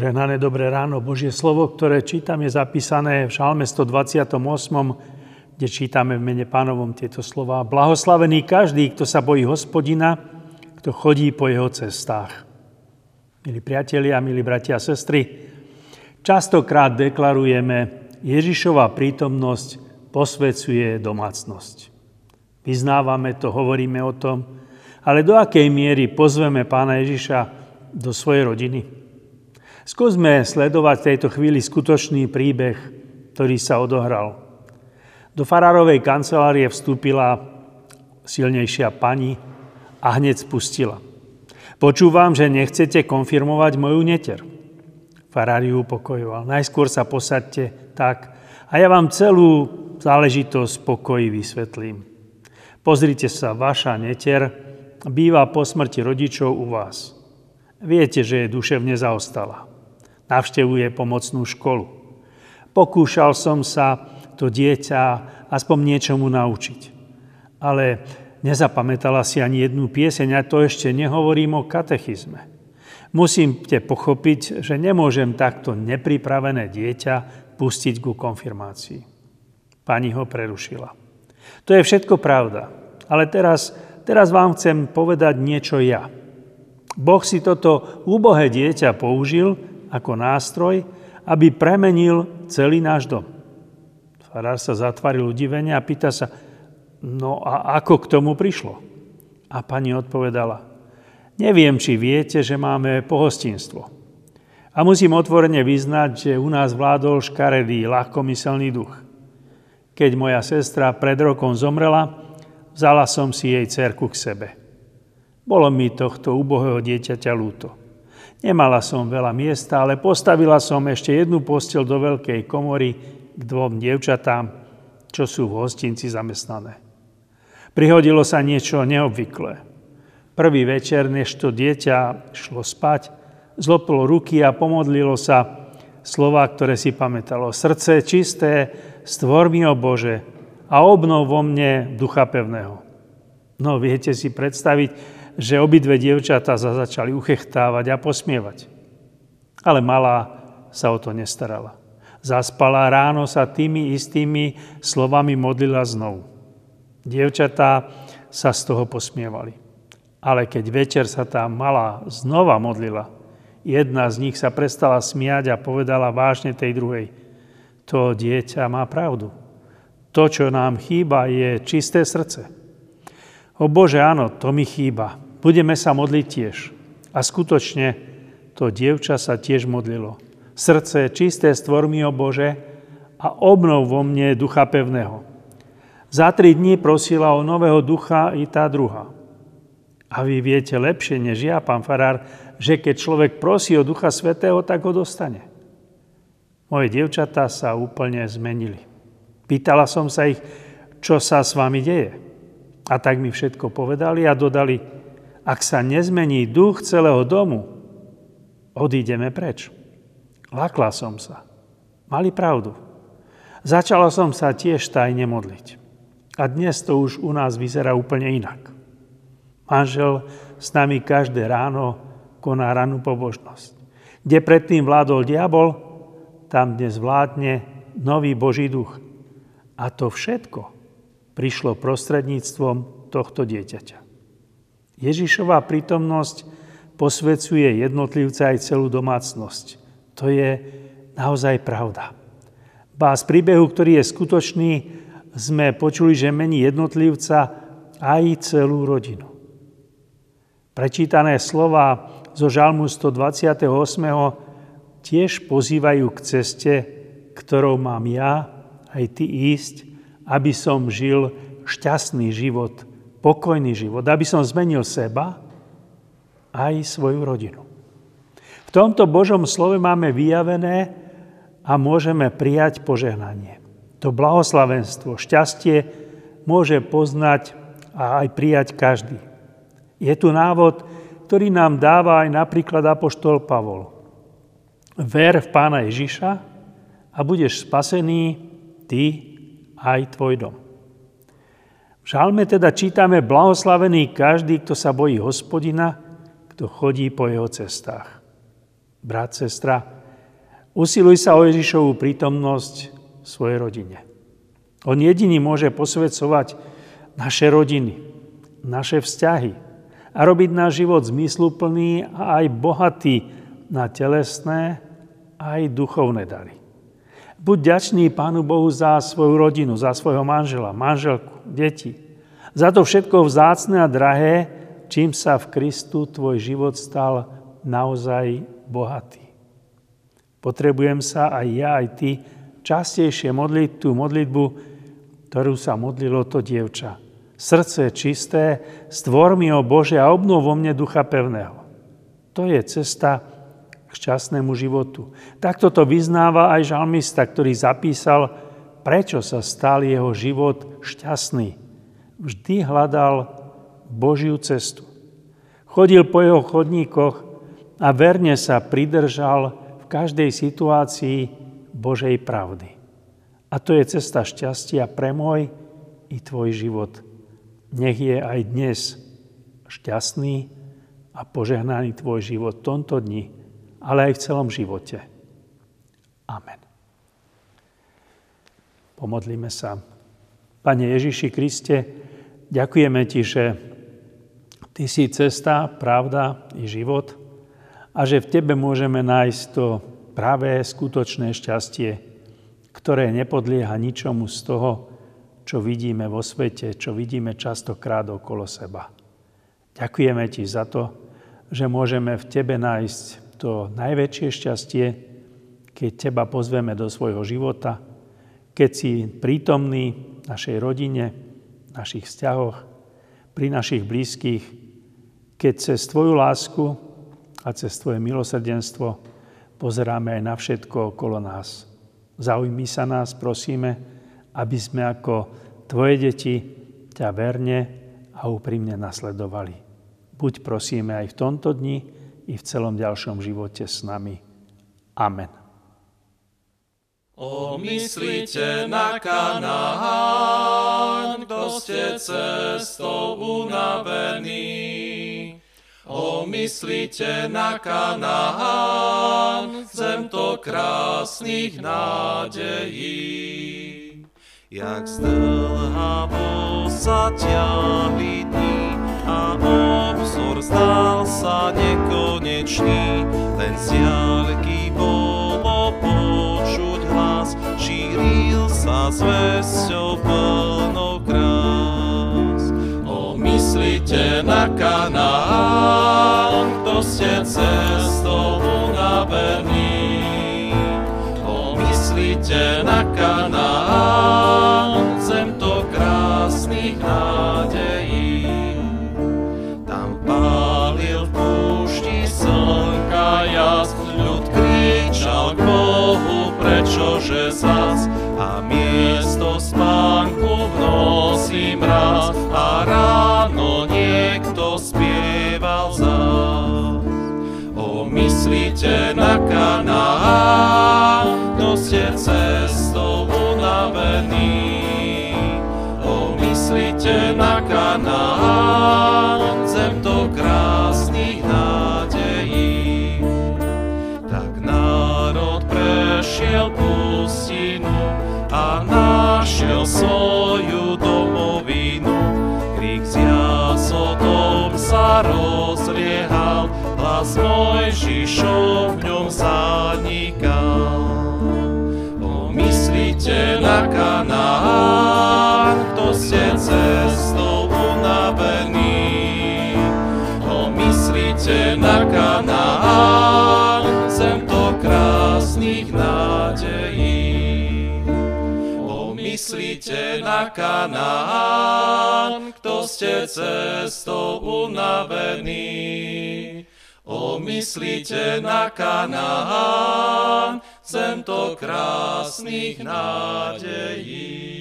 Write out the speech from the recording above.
Požehnané dobré ráno. Božie slovo, ktoré čítam, je zapísané v Šalme 128, kde čítame v mene pánovom tieto slova. Blahoslavený každý, kto sa bojí hospodina, kto chodí po jeho cestách. Milí priatelia, milí bratia a sestry, častokrát deklarujeme, Ježišova prítomnosť posvecuje domácnosť. Vyznávame to, hovoríme o tom, ale do akej miery pozveme pána Ježiša do svojej rodiny? Skúsme sledovať v tejto chvíli skutočný príbeh, ktorý sa odohral. Do farárovej kancelárie vstúpila silnejšia pani a hneď spustila. Počúvam, že nechcete konfirmovať moju neter. Farár ju upokojoval. Najskôr sa posadte tak a ja vám celú záležitosť pokoji vysvetlím. Pozrite sa, vaša neter býva po smrti rodičov u vás. Viete, že je duševne zaostala navštevuje pomocnú školu. Pokúšal som sa to dieťa aspoň niečomu naučiť. Ale nezapamätala si ani jednu pieseň a to ešte nehovorím o katechizme. Musím te pochopiť, že nemôžem takto nepripravené dieťa pustiť ku konfirmácii. Pani ho prerušila. To je všetko pravda, ale teraz, teraz vám chcem povedať niečo ja. Boh si toto úbohé dieťa použil, ako nástroj, aby premenil celý náš dom. Farár sa zatvaril udivene a pýta sa, no a ako k tomu prišlo? A pani odpovedala, neviem, či viete, že máme pohostinstvo. A musím otvorene vyznať, že u nás vládol škaredý, ľahkomyselný duch. Keď moja sestra pred rokom zomrela, vzala som si jej cerku k sebe. Bolo mi tohto ubohého dieťaťa lúto. Nemala som veľa miesta, ale postavila som ešte jednu postel do veľkej komory k dvom dievčatám, čo sú v hostinci zamestnané. Prihodilo sa niečo neobvyklé. Prvý večer, než to dieťa šlo spať, zlopilo ruky a pomodlilo sa slova, ktoré si pamätalo. Srdce čisté, stvor mi, o Bože, a obnov vo mne ducha pevného. No, viete si predstaviť, že obidve dievčatá sa začali uchechtávať a posmievať. Ale malá sa o to nestarala. Zaspala ráno sa tými istými slovami modlila znovu. Dievčatá sa z toho posmievali. Ale keď večer sa tá malá znova modlila, jedna z nich sa prestala smiať a povedala vážne tej druhej, to dieťa má pravdu. To, čo nám chýba, je čisté srdce. O Bože, áno, to mi chýba. Budeme sa modliť tiež. A skutočne to dievča sa tiež modlilo. Srdce čisté stvor mi, o Bože, a obnov vo mne ducha pevného. Za tri dní prosila o nového ducha i tá druhá. A vy viete lepšie než ja, pán Farár, že keď človek prosí o Ducha Svetého, tak ho dostane. Moje dievčatá sa úplne zmenili. Pýtala som sa ich, čo sa s vami deje. A tak mi všetko povedali a dodali, ak sa nezmení duch celého domu, odídeme preč. Lakla som sa. Mali pravdu. Začala som sa tiež tajne modliť. A dnes to už u nás vyzerá úplne inak. Manžel s nami každé ráno koná ranú pobožnosť. Kde predtým vládol diabol, tam dnes vládne nový Boží duch. A to všetko prišlo prostredníctvom tohto dieťaťa. Ježišová prítomnosť posvecuje jednotlivca aj celú domácnosť. To je naozaj pravda. Ba z príbehu, ktorý je skutočný, sme počuli, že mení jednotlivca aj celú rodinu. Prečítané slova zo Žalmu 128. tiež pozývajú k ceste, ktorou mám ja aj ty ísť, aby som žil šťastný život pokojný život, aby som zmenil seba aj svoju rodinu. V tomto Božom slove máme vyjavené a môžeme prijať požehnanie. To blahoslavenstvo, šťastie môže poznať a aj prijať každý. Je tu návod, ktorý nám dáva aj napríklad Apoštol Pavol. Ver v Pána Ježiša a budeš spasený ty aj tvoj dom. Žalme teda čítame blahoslavený každý, kto sa bojí hospodina, kto chodí po jeho cestách. Brat, sestra, usiluj sa o Ježišovú prítomnosť v svojej rodine. On jediný môže posvedcovať naše rodiny, naše vzťahy a robiť náš život zmysluplný a aj bohatý na telesné aj duchovné dary. Buď ďačný Pánu Bohu za svoju rodinu, za svojho manžela, manželku, deti. Za to všetko vzácne a drahé, čím sa v Kristu tvoj život stal naozaj bohatý. Potrebujem sa aj ja, aj ty častejšie modliť tú modlitbu, ktorú sa modlilo to dievča. Srdce čisté, stvor mi, o Bože, a obnov vo mne ducha pevného. To je cesta k šťastnému životu. Takto to vyznáva aj žalmista, ktorý zapísal, prečo sa stal jeho život šťastný. Vždy hľadal Božiu cestu. Chodil po jeho chodníkoch a verne sa pridržal v každej situácii Božej pravdy. A to je cesta šťastia pre môj i tvoj život. Nech je aj dnes šťastný a požehnaný tvoj život v tomto dni ale aj v celom živote. Amen. Pomodlíme sa. Pane Ježiši Kriste, ďakujeme Ti, že Ty si cesta, pravda i život a že v Tebe môžeme nájsť to pravé, skutočné šťastie, ktoré nepodlieha ničomu z toho, čo vidíme vo svete, čo vidíme častokrát okolo seba. Ďakujeme Ti za to, že môžeme v Tebe nájsť to najväčšie šťastie, keď teba pozveme do svojho života, keď si prítomný našej rodine, našich vzťahoch, pri našich blízkych, keď cez Tvoju lásku a cez Tvoje milosrdenstvo pozeráme aj na všetko okolo nás. Zaujmi sa nás, prosíme, aby sme ako Tvoje deti ťa verne a úprimne nasledovali. Buď prosíme aj v tomto dni, i v celom ďalšom živote s nami. Amen. Omyslite na Kanán, kto ste cestou unavení. Omyslite na Kanán, zem to krásnych nádejí. Jak zdlhavo sa ťahli dní a obzor zdal sa nekonečný, len z diaľky bolo počuť hlas, šíril sa zvesťou plnou krás. O, myslíte na Kanán, kto ste cestou unavení. O, myslíte na niekto spieval zas. O, myslíte na Kanán, kto ste cestou unavení. O, myslíte na Kanán, zem to krásnych nádejí. Tak národ prešiel a našiel svoju hlas Mojžišov v ňom zanikal. Pomyslite na Kanán, kto ste cestou unavení. Pomyslite na Kanán, zem to krásnych nádejí myslíte na Kanán, kto ste cestou unavení. Omyslíte na Kanán, zem to krásnych nádejí.